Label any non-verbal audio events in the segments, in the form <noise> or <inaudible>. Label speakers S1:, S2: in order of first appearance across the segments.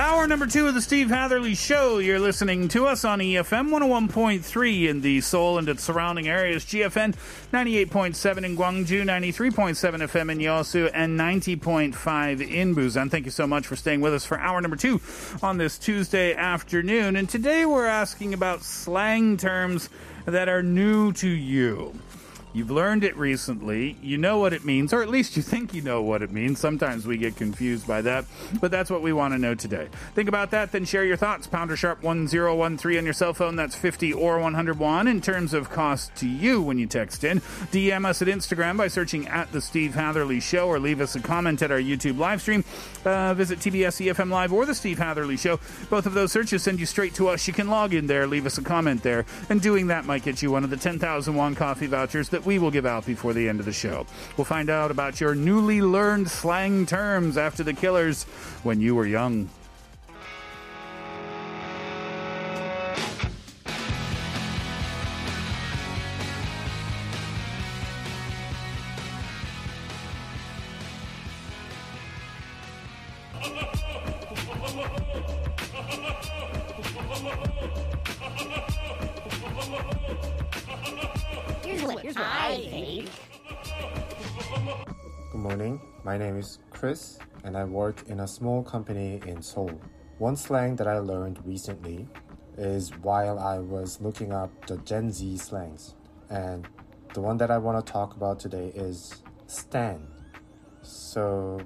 S1: Hour number two of the Steve Hatherly Show. You're listening to us on EFM 101.3 in the Seoul and its surrounding areas, GFN 98.7 in Gwangju, 93.7 FM in Yosu, and 90.5 in Busan. Thank you so much for staying with us for hour number two on this Tuesday afternoon. And today we're asking about slang terms that are new to you. You've learned it recently. You know what it means, or at least you think you know what it means. Sometimes we get confused by that, but that's what we want to know today. Think about that, then share your thoughts. Pounder sharp 1013 on your cell phone. That's 50 or 101 in terms of cost to you when you text in. DM us at Instagram by searching at The Steve Hatherly Show or leave us a comment at our YouTube live stream. Uh, visit TBS EFM Live or The Steve Hatherly Show. Both of those searches send you straight to us. You can log in there, leave us a comment there, and doing that might get you one of the 10,000 won coffee vouchers that we will give out before the end of the show. We'll find out about your newly learned slang terms after the killers when you were young.
S2: My name is Chris, and I work in a small company in Seoul. One slang that I learned recently is while I was looking up the Gen Z slangs. And the one that I want to talk about today is Stan. So,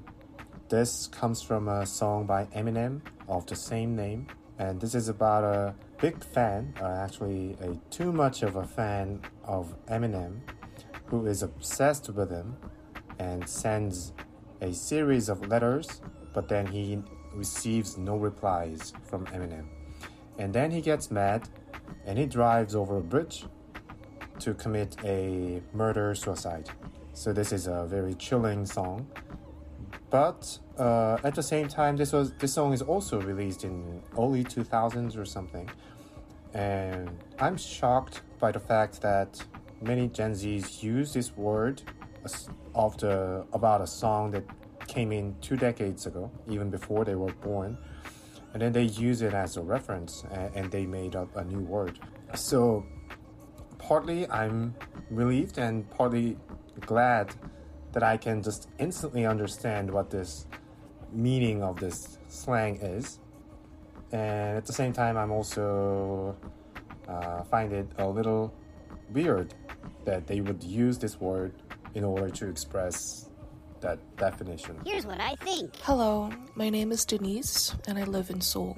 S2: this comes from a song by Eminem of the same name. And this is about a big fan, uh, actually, a too much of a fan of Eminem, who is obsessed with him and sends a series of letters, but then he receives no replies from Eminem. And then he gets mad and he drives over a bridge to commit a murder suicide. So this is a very chilling song. But uh, at the same time, this was this song is also released in early 2000s or something, and I'm shocked by the fact that many Gen Zs use this word of the about a song that came in two decades ago, even before they were born, and then they use it as a reference and, and they made up a new word. So partly I'm relieved and partly glad that I can just instantly understand what this meaning of this slang is. And at the same time, I'm also uh, find it a little weird that they would use this word in order to express that definition.
S3: Here's what I think.
S4: Hello, my name is Denise and I live in Seoul.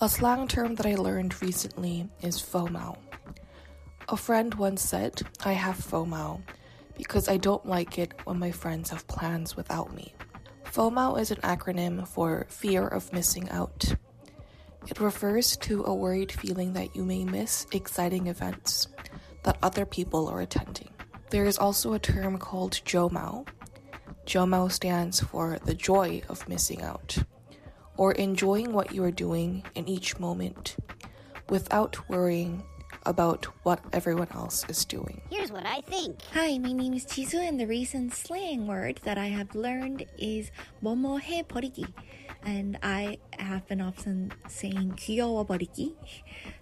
S4: A slang term that I learned recently is FOMO. A friend once said, I have FOMO because I don't like it when my friends have plans without me. FOMO is an acronym for fear of missing out. It refers to a worried feeling that you may miss exciting events that other people are attending. There is also a term called JOMO. JOMO stands for the joy of missing out, or enjoying what you are doing in each moment without worrying about what everyone else is doing.
S3: Here's what I think.
S5: Hi, my name is Jisoo, and the recent slang word that I have learned is 뭐뭐해 버리기. And I have been often saying 귀여워 Boriki.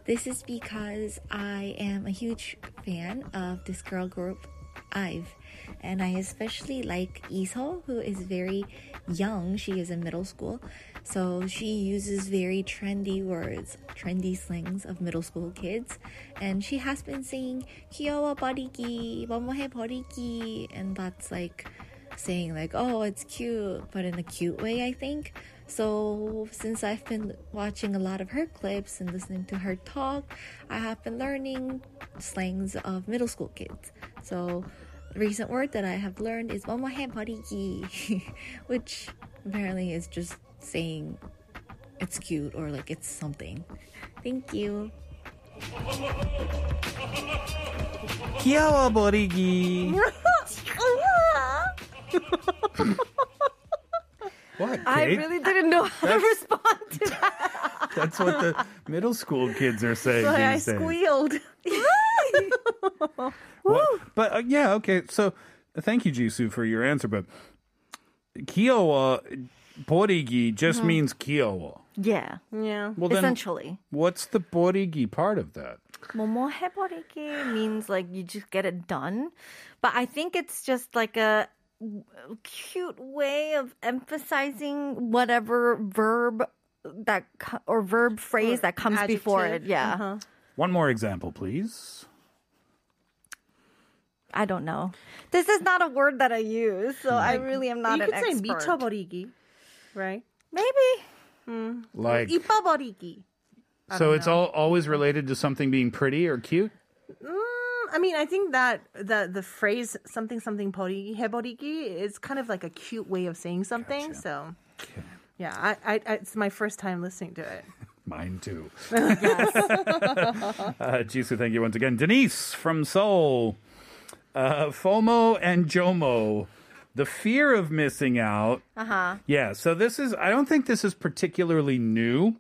S5: This is because I am a huge fan of this girl group Ive. And I especially like Isol, who is very young. She is in middle school. So she uses very trendy words, trendy slangs of middle school kids. And she has been saying, Kiowa boriki, bomohe boriki. And that's like saying, like, oh, it's cute, but in a cute way, I think. So, since I've been watching a lot of her clips and listening to her talk, I have been learning slangs of middle school kids. So the recent word that I have learned is 뭐뭐해 <laughs> 버리기, which apparently is just saying it's cute or like it's something. Thank you.
S1: 귀여워 버리기. <laughs> What?
S6: I
S1: Kate?
S6: really didn't know how to
S1: That's-
S6: respond to <laughs> that.
S1: That's what the middle school kids are saying
S6: So I
S1: these days.
S6: squealed. <laughs>
S1: Well, but uh, yeah, okay. So thank you, Jisoo, for your answer. But Kiowa Borigi just
S6: Mhm.
S1: means Kiowa.
S6: Yeah. Yeah.
S1: Well, then-
S6: Essentially.
S1: What's the Borigi part of that?
S6: 뭐뭐 해버리기 means like you just get it done. But I think it's just like a cute way of emphasizing whatever verb that co- or verb phrase that comes before it.
S7: adjective.
S6: Yeah.
S7: Uh-huh.
S1: One more example, please.
S6: I don't know. This is not a word that I use, so I really am not
S7: you
S6: an
S7: could say
S6: expert.
S7: 미쳐버리기, right?
S6: Maybe.
S7: Mm.
S1: Like-
S7: 이뻐버리기. I
S1: So
S7: don't
S1: it's
S7: know.
S1: all always related to something being pretty or cute.
S7: Mm, I mean, I think that the the phrase something something 버리기 해버리기 is kind of like a cute way of saying something. So, yeah, I, I, I it's my first time listening to it. <laughs>
S1: Mine too. <laughs>
S7: yes.
S1: Uh, <laughs> Jisoo, thank you once again. Denise from Seoul. Uh, FOMO and JOMO. The fear of missing out.
S6: Uh huh.
S1: Yeah, so this is, I don't think this is particularly new.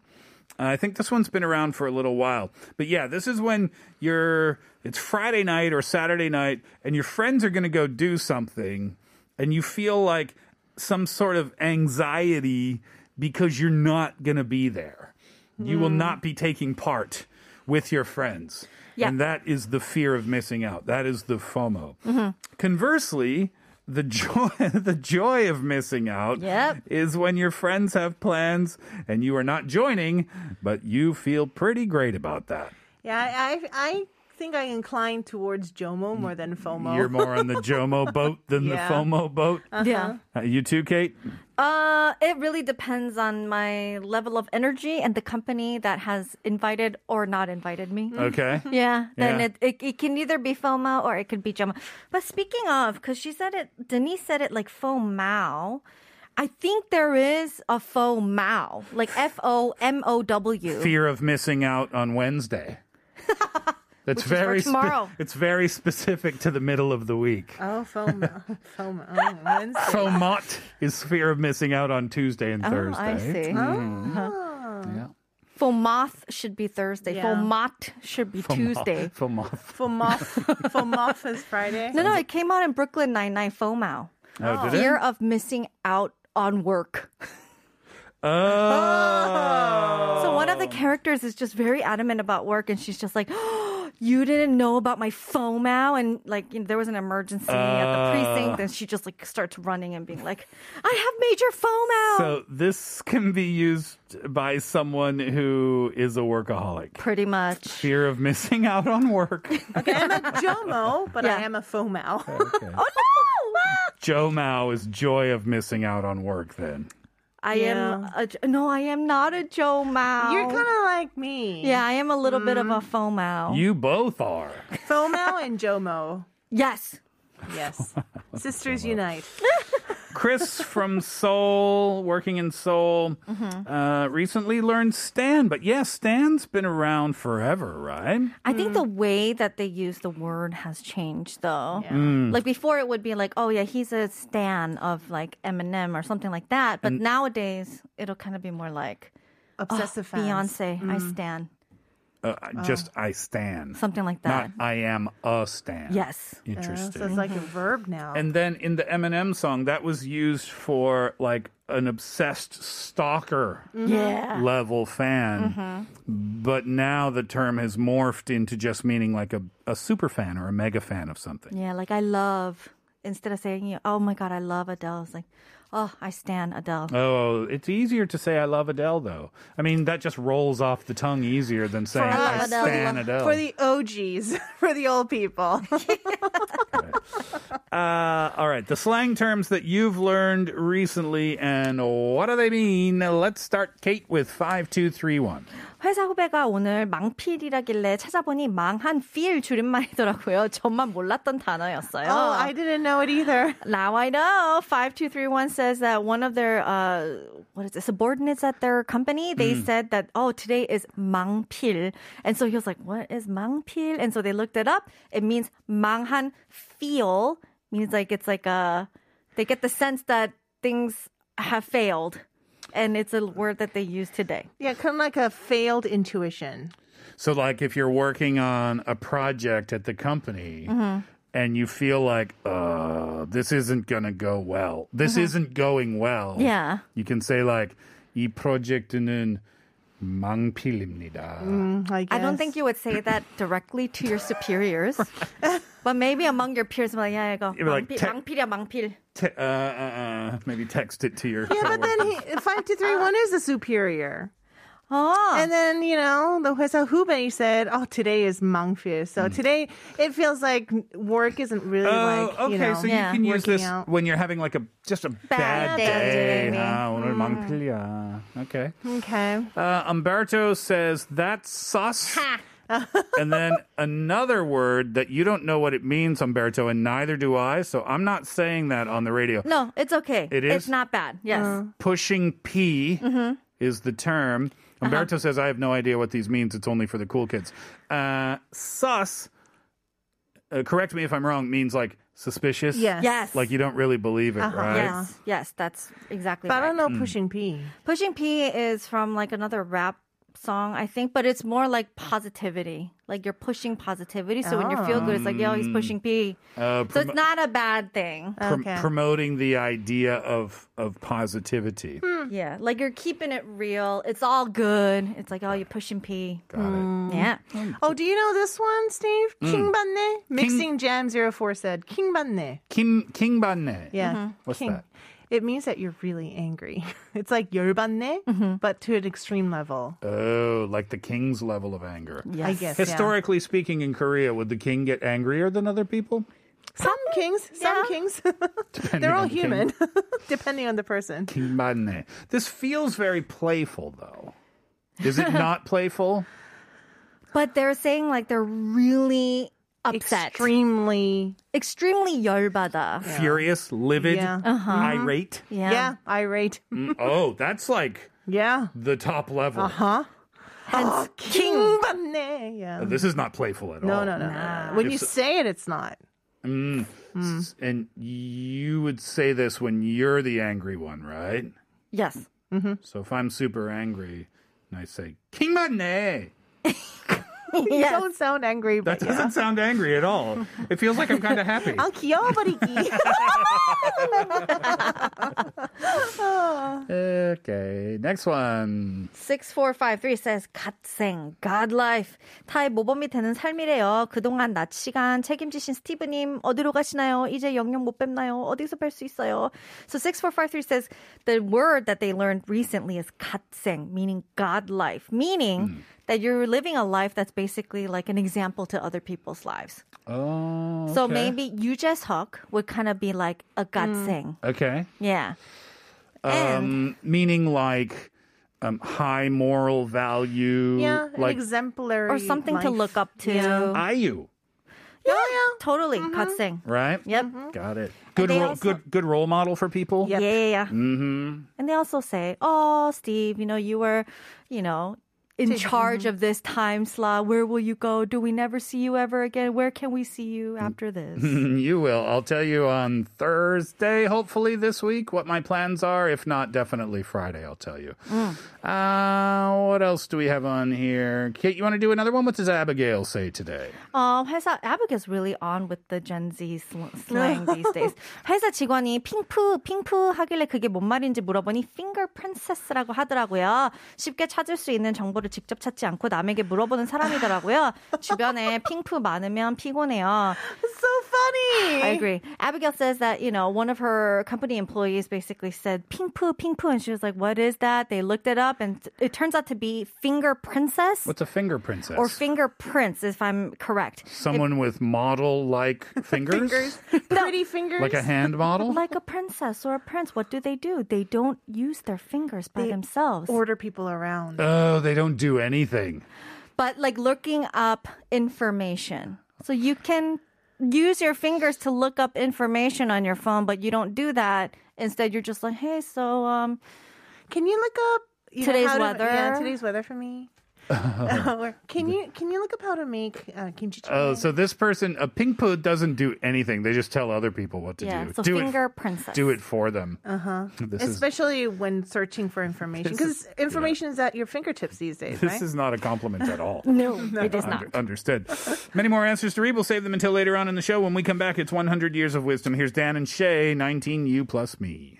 S1: I think this one's been around for a little while. But yeah, this is when you're, it's Friday night or Saturday night, and your friends are going to go do something, and you feel like some sort of anxiety because you're not going to be there. You will
S6: Hmm.
S1: not be taking part with your friends.
S6: Yeah.
S1: And that is the fear of missing out. That is the FOMO.
S6: Mhm.
S1: Conversely, the <laughs> joy the joy of missing out
S6: Yep.
S1: is when your friends have plans and you are not joining, but you feel pretty great about that.
S7: Yeah, I I think I incline towards Jomo more than FOMO.
S1: You're more on the <laughs> JOMO boat than
S7: Yeah.
S1: the FOMO boat.
S7: Uh-huh.
S6: Yeah.
S1: Uh, you too, Kate?
S6: Uh, it really depends on my level of energy and the company that has invited or not invited me.
S1: Okay. <laughs>
S6: Yeah, then
S1: Yeah.
S6: It, it it can either be FOMO or it could be JOMO. But speaking of, because she said it, Denise said it like FOMO. I think there is a FOMO, like F O M O W.
S1: Fear of missing out on Wednesday. <laughs> That's
S6: Which is for
S1: very
S6: tomorrow. <laughs>
S1: it's very specific to the middle of the week.
S7: Oh, FOMO. <laughs> FOMO. Oh, Wednesday.
S1: FOMOT is fear of missing out on Tuesday and
S6: Oh,
S1: Thursday.
S6: I see.
S1: Mhm.
S7: Oh.
S1: Yeah.
S6: FOMOth should be Thursday.
S7: Yeah.
S6: FOMOT should be Tuesday. <laughs>
S1: FOMOT.
S7: FOMOF. FOMOF is Friday.
S6: No, no, it came out in Brooklyn Nine Nine FOMO.
S1: Oh, did it?
S6: Fear of missing out on work.
S1: Oh.
S6: So one of the characters is just very adamant about work, and she's just like, <gasps> "You didn't know about my FOMO," and like you know, there was an emergency at the
S1: Uh.
S6: precinct, and she just like starts running and being like, "I have major FOMO."
S1: So this can be used by someone who is a workaholic.
S6: Pretty much.
S1: Fear of missing out on work.
S7: Okay, I'm a <laughs> Jomo, but I am a FOMO.
S6: Oh, <laughs>
S1: JOMO is joy of missing out on work then.
S6: I am a, no, I am not a JOMO.
S7: You're kind of like me.
S6: yeah, I am a little bit of
S7: Mm.
S6: a FOMO.
S1: You both are. <laughs>
S7: FOMO and Jomo.
S6: yes.
S7: Yes. Sisters <laughs> unite. <laughs>
S1: Chris from Seoul, working in Seoul,
S6: Mm-hmm.
S1: uh, recently learned Stan. But yes, Stan's been around forever, right?
S6: I think the way that they use the word has changed, though.
S1: Mm.
S6: Like before, it would be like, "Oh yeah, he's a stan of like Eminem or something like that." But
S1: And-
S6: nowadays, it'll kind of be more like
S7: Obsessive
S6: oh,
S7: fans.
S6: Beyonce, I
S7: Mm.
S6: stan,
S1: Uh, Just I stand.
S6: something like that.
S1: Not I am a Stan.
S6: Yes.
S1: Interesting.
S7: so it's like a verb now.
S1: And then in the Eminem song, that was used for like an obsessed stalker
S6: Yeah.
S1: level fan.
S6: Mhm.
S1: But now the term has morphed into just meaning like a, a super fan or a mega fan of something.
S6: Yeah, like I love instead of saying, you, "Oh my God, I love Adele," it's like, "Oh, I stand Adele."
S1: Oh, it's easier to say I love Adele though. I mean, that just rolls off the tongue easier than saying I
S7: us,
S1: stan Adele.
S7: For the OGs, <laughs> for the old people. <laughs>
S1: Uh, all right, the slang terms that you've learned recently and what do they mean? Let's start, Kate, with 5231.
S6: 회사 후배가 오늘 망필이라길래 찾아보니 망한 feel 줄임말이더라고요. 저만 몰랐던 단어였어요.
S7: oh, I didn't know it either.
S6: Now I know. 5231 says that one of their, uh, what is it, subordinates at their company, they
S1: Mm.
S6: said that, oh, today is 망필. And so he was like, what is 망필? And so they looked it up. It means 망한 feel, means like it's like a, they get the sense that things have failed. And it's a word that they use today.
S7: Yeah, kind of like a failed intuition.
S1: So, like, if you're working on a project at the company
S6: Mm-hmm.
S1: and you feel like, uh, this isn't going to go well, this
S6: Mhm.
S1: isn't going well,
S6: Yeah.
S1: you can say, like, 이 프로젝트는 망필입니다.
S7: Mm, I,
S6: I don't think you would say that directly to your superiors, <laughs> but maybe among your peers, like, yeah, I go,
S1: You'd be like,
S6: 망필,
S1: te-
S6: 망필이야, 망필.
S1: Te- uh, uh, uh, maybe text it to your.
S7: Yeah, but then he, <laughs> five two three one is the superior.
S6: Oh.
S7: And then, you know, the Huesa Hubei said, oh, today is Mangfir. So today it feels like work isn't really
S1: Hmm. Oh,
S7: like,
S1: okay.
S7: you know,
S1: so you can use
S7: working
S1: this
S7: out.
S1: when you're having like a just a bad,
S7: day,
S1: day.
S7: maybe.
S1: 아, 오늘
S7: Mm.
S1: 망필이야. Okay.
S7: Okay.
S1: Uh, Umberto says that's sus. <laughs> and then another word that you don't know what it means, Umberto, and neither do I. So I'm not saying that on the radio.
S6: No, it's okay.
S1: It
S6: It's
S1: is?
S6: not bad. Yes.
S1: Pushing P
S6: Mhm.
S1: is the term. Umberto says, I have no idea what these means. It's only for the cool kids. Uh, sus, uh, correct me if I'm wrong, means like suspicious.
S6: Yes. Yes.
S1: Like you don't really believe it,
S7: Uh-huh.
S1: right?
S6: Yes, yes, that's exactly
S7: But I don't know
S1: Mm.
S7: pushing P.
S6: Pushing P is from like another rap song, I think, but it's more like positivity. Like you're pushing positivity. So when you feel good, it's like, yo, he's pushing mm. P.
S1: Uh,
S6: So it's not a bad thing.
S1: prom- promoting the idea of of positivity. Hmm.
S6: Yeah, like you're keeping it real. It's all good. It's like, oh, you're pushing P.
S1: Got it. Mm. Hmm.
S6: Yeah. Hmm.
S7: Oh, do you know this one, Steve?
S1: Mm.
S7: King Banne? Mixing Jam 04 said, King Banne.
S1: King King Banne.
S7: Yeah. Mm-hmm.
S1: What's
S7: King.
S1: that?
S7: It means that you're really angry. <laughs> It's like 열받네,
S6: Mm-hmm.
S7: but to an extreme level.
S1: Oh, like the king's level of anger.
S7: I guess, yeah.
S1: Historically speaking, in Korea, would the king get angrier than other people?
S7: Some kings, some kings. <laughs>
S1: Depending
S7: They're all
S1: on the king.
S7: human, <laughs> depending on the person.
S1: King Banne. This feels very playful, though. Is it not playful?
S6: But they're saying like they're really upset.
S7: Extremely.
S6: Extremely 열받아.
S1: Furious, livid,
S7: Yeah.
S6: Uh-huh.
S1: irate?
S6: Yeah.
S7: Yeah, irate.
S1: Mm, oh, that's like
S7: Yeah.
S1: the top level.
S7: Uh huh.
S6: Hence,
S7: King Banne. Yeah.
S1: Uh, This is not playful at
S7: No,
S1: all.
S7: no, no, no, no. When
S1: If
S7: you
S1: so-
S7: say it, it's not.
S1: Mm. S- And you would say this when you're the angry one, right?
S6: Yes.
S1: So if I'm super angry and I say, King Banne, <laughs> <laughs>
S7: You
S6: Yes.
S7: don't sound angry,
S1: that
S7: but
S1: doesn't sound angry at all. It feels like I'm kind of happy. <laughs>
S7: 아 귀여워버리기. <laughs>
S1: Okay, next one.
S6: 6453 says 갓생, godlife. 타의 모범이 되는 삶이래요. 그동안 낮 시간 책임지신 스티브님 어디로 가시나요? 이제 영영 못 뵙나요? 어디서 뵐 수 있어요? So 6453 says the word that they learned recently is 갓생, meaning godlife, meaning that you're living a life that's basically like an example to other people's lives.
S1: Oh,
S6: So
S1: okay.
S6: maybe 유재석 would kind of be like a 갓생.
S1: Okay.
S6: Yeah.
S1: Um, meaning like um, high moral value.
S7: yeah, an
S1: like
S7: exemplary.
S6: Or something to look up to.
S7: Yeah.
S1: IU,
S6: Yeah, yeah. Totally. 갓생.
S1: right?
S6: Yep.
S1: Got it. Good,
S6: they
S1: role,
S6: also-
S1: good, good role model for people.
S6: Yeah, yeah, yeah.
S1: Mm-hmm.
S6: And they also say, "Oh, Steve, you know, you were, you know, in charge of this time slot. Where will you go? Do we never see you ever again? Where can we see you after this?" <laughs>
S1: you will. I'll tell you on Thursday, hopefully this week, what my plans are. If not, definitely Friday, I'll tell you. Uh, what else do we have on here? Kate, you want to do another one? What does Abigail say today?
S6: 어, 회사 Abigail's really on with the Gen Z sl- slang these <laughs> days. 회사 직원이 핑프 핑프 하길래 그게 뭔 말인지 물어보니 finger princess라고 하더라고요. 쉽게 찾을 수 있는 정보를 정보를 직접 찾지 않고 남에게 물어보는 사람이더라고요. <laughs> 주변에 핑프 많으면 피곤해요.
S7: so funny.
S6: I agree. Abigail says that, you know, one of her company employees basically said pingpu, pingpu, and she was like, what is that? They looked it up and it turns out to be finger princess
S1: What's a finger princess?
S6: or fingerprints, if I'm correct.
S1: Someone with model-like <laughs> fingers?
S7: Fingers, <laughs> pretty fingers.
S1: Like a hand model?
S6: Like a princess or a prince, what do they do? They don't use their fingers by
S7: They
S6: themselves.
S7: Order people around.
S1: Oh, they don't do anything.
S6: but like looking up information. So you can use your fingers to look up information on your phone, but you don't do that. Instead, you're just like, hey, so um,
S7: Can you look up you know,
S6: Today's
S7: to-
S6: weather?
S7: yeah, today's weather for me. <laughs> Or can you can you look up how to make uh, kimchi?
S1: Oh,
S7: jjigae?
S1: so this person, a ping pingpo doesn't do anything. They just tell other people what to
S6: yeah,
S1: do.
S6: so
S1: do
S6: finger
S1: it,
S6: princess.
S1: do it for them.
S7: Uh huh.
S1: This is
S7: Especially when searching for information, because information is at your fingertips these days,
S1: this
S7: right?
S1: is not a compliment at all. <laughs>
S6: No, it <laughs> is not.
S1: Under- understood. Many more answers to read. We'll save them until later on in the show. When we come back, it's 100 Years of Wisdom. Here's Dan and Shay, 19 You plus me.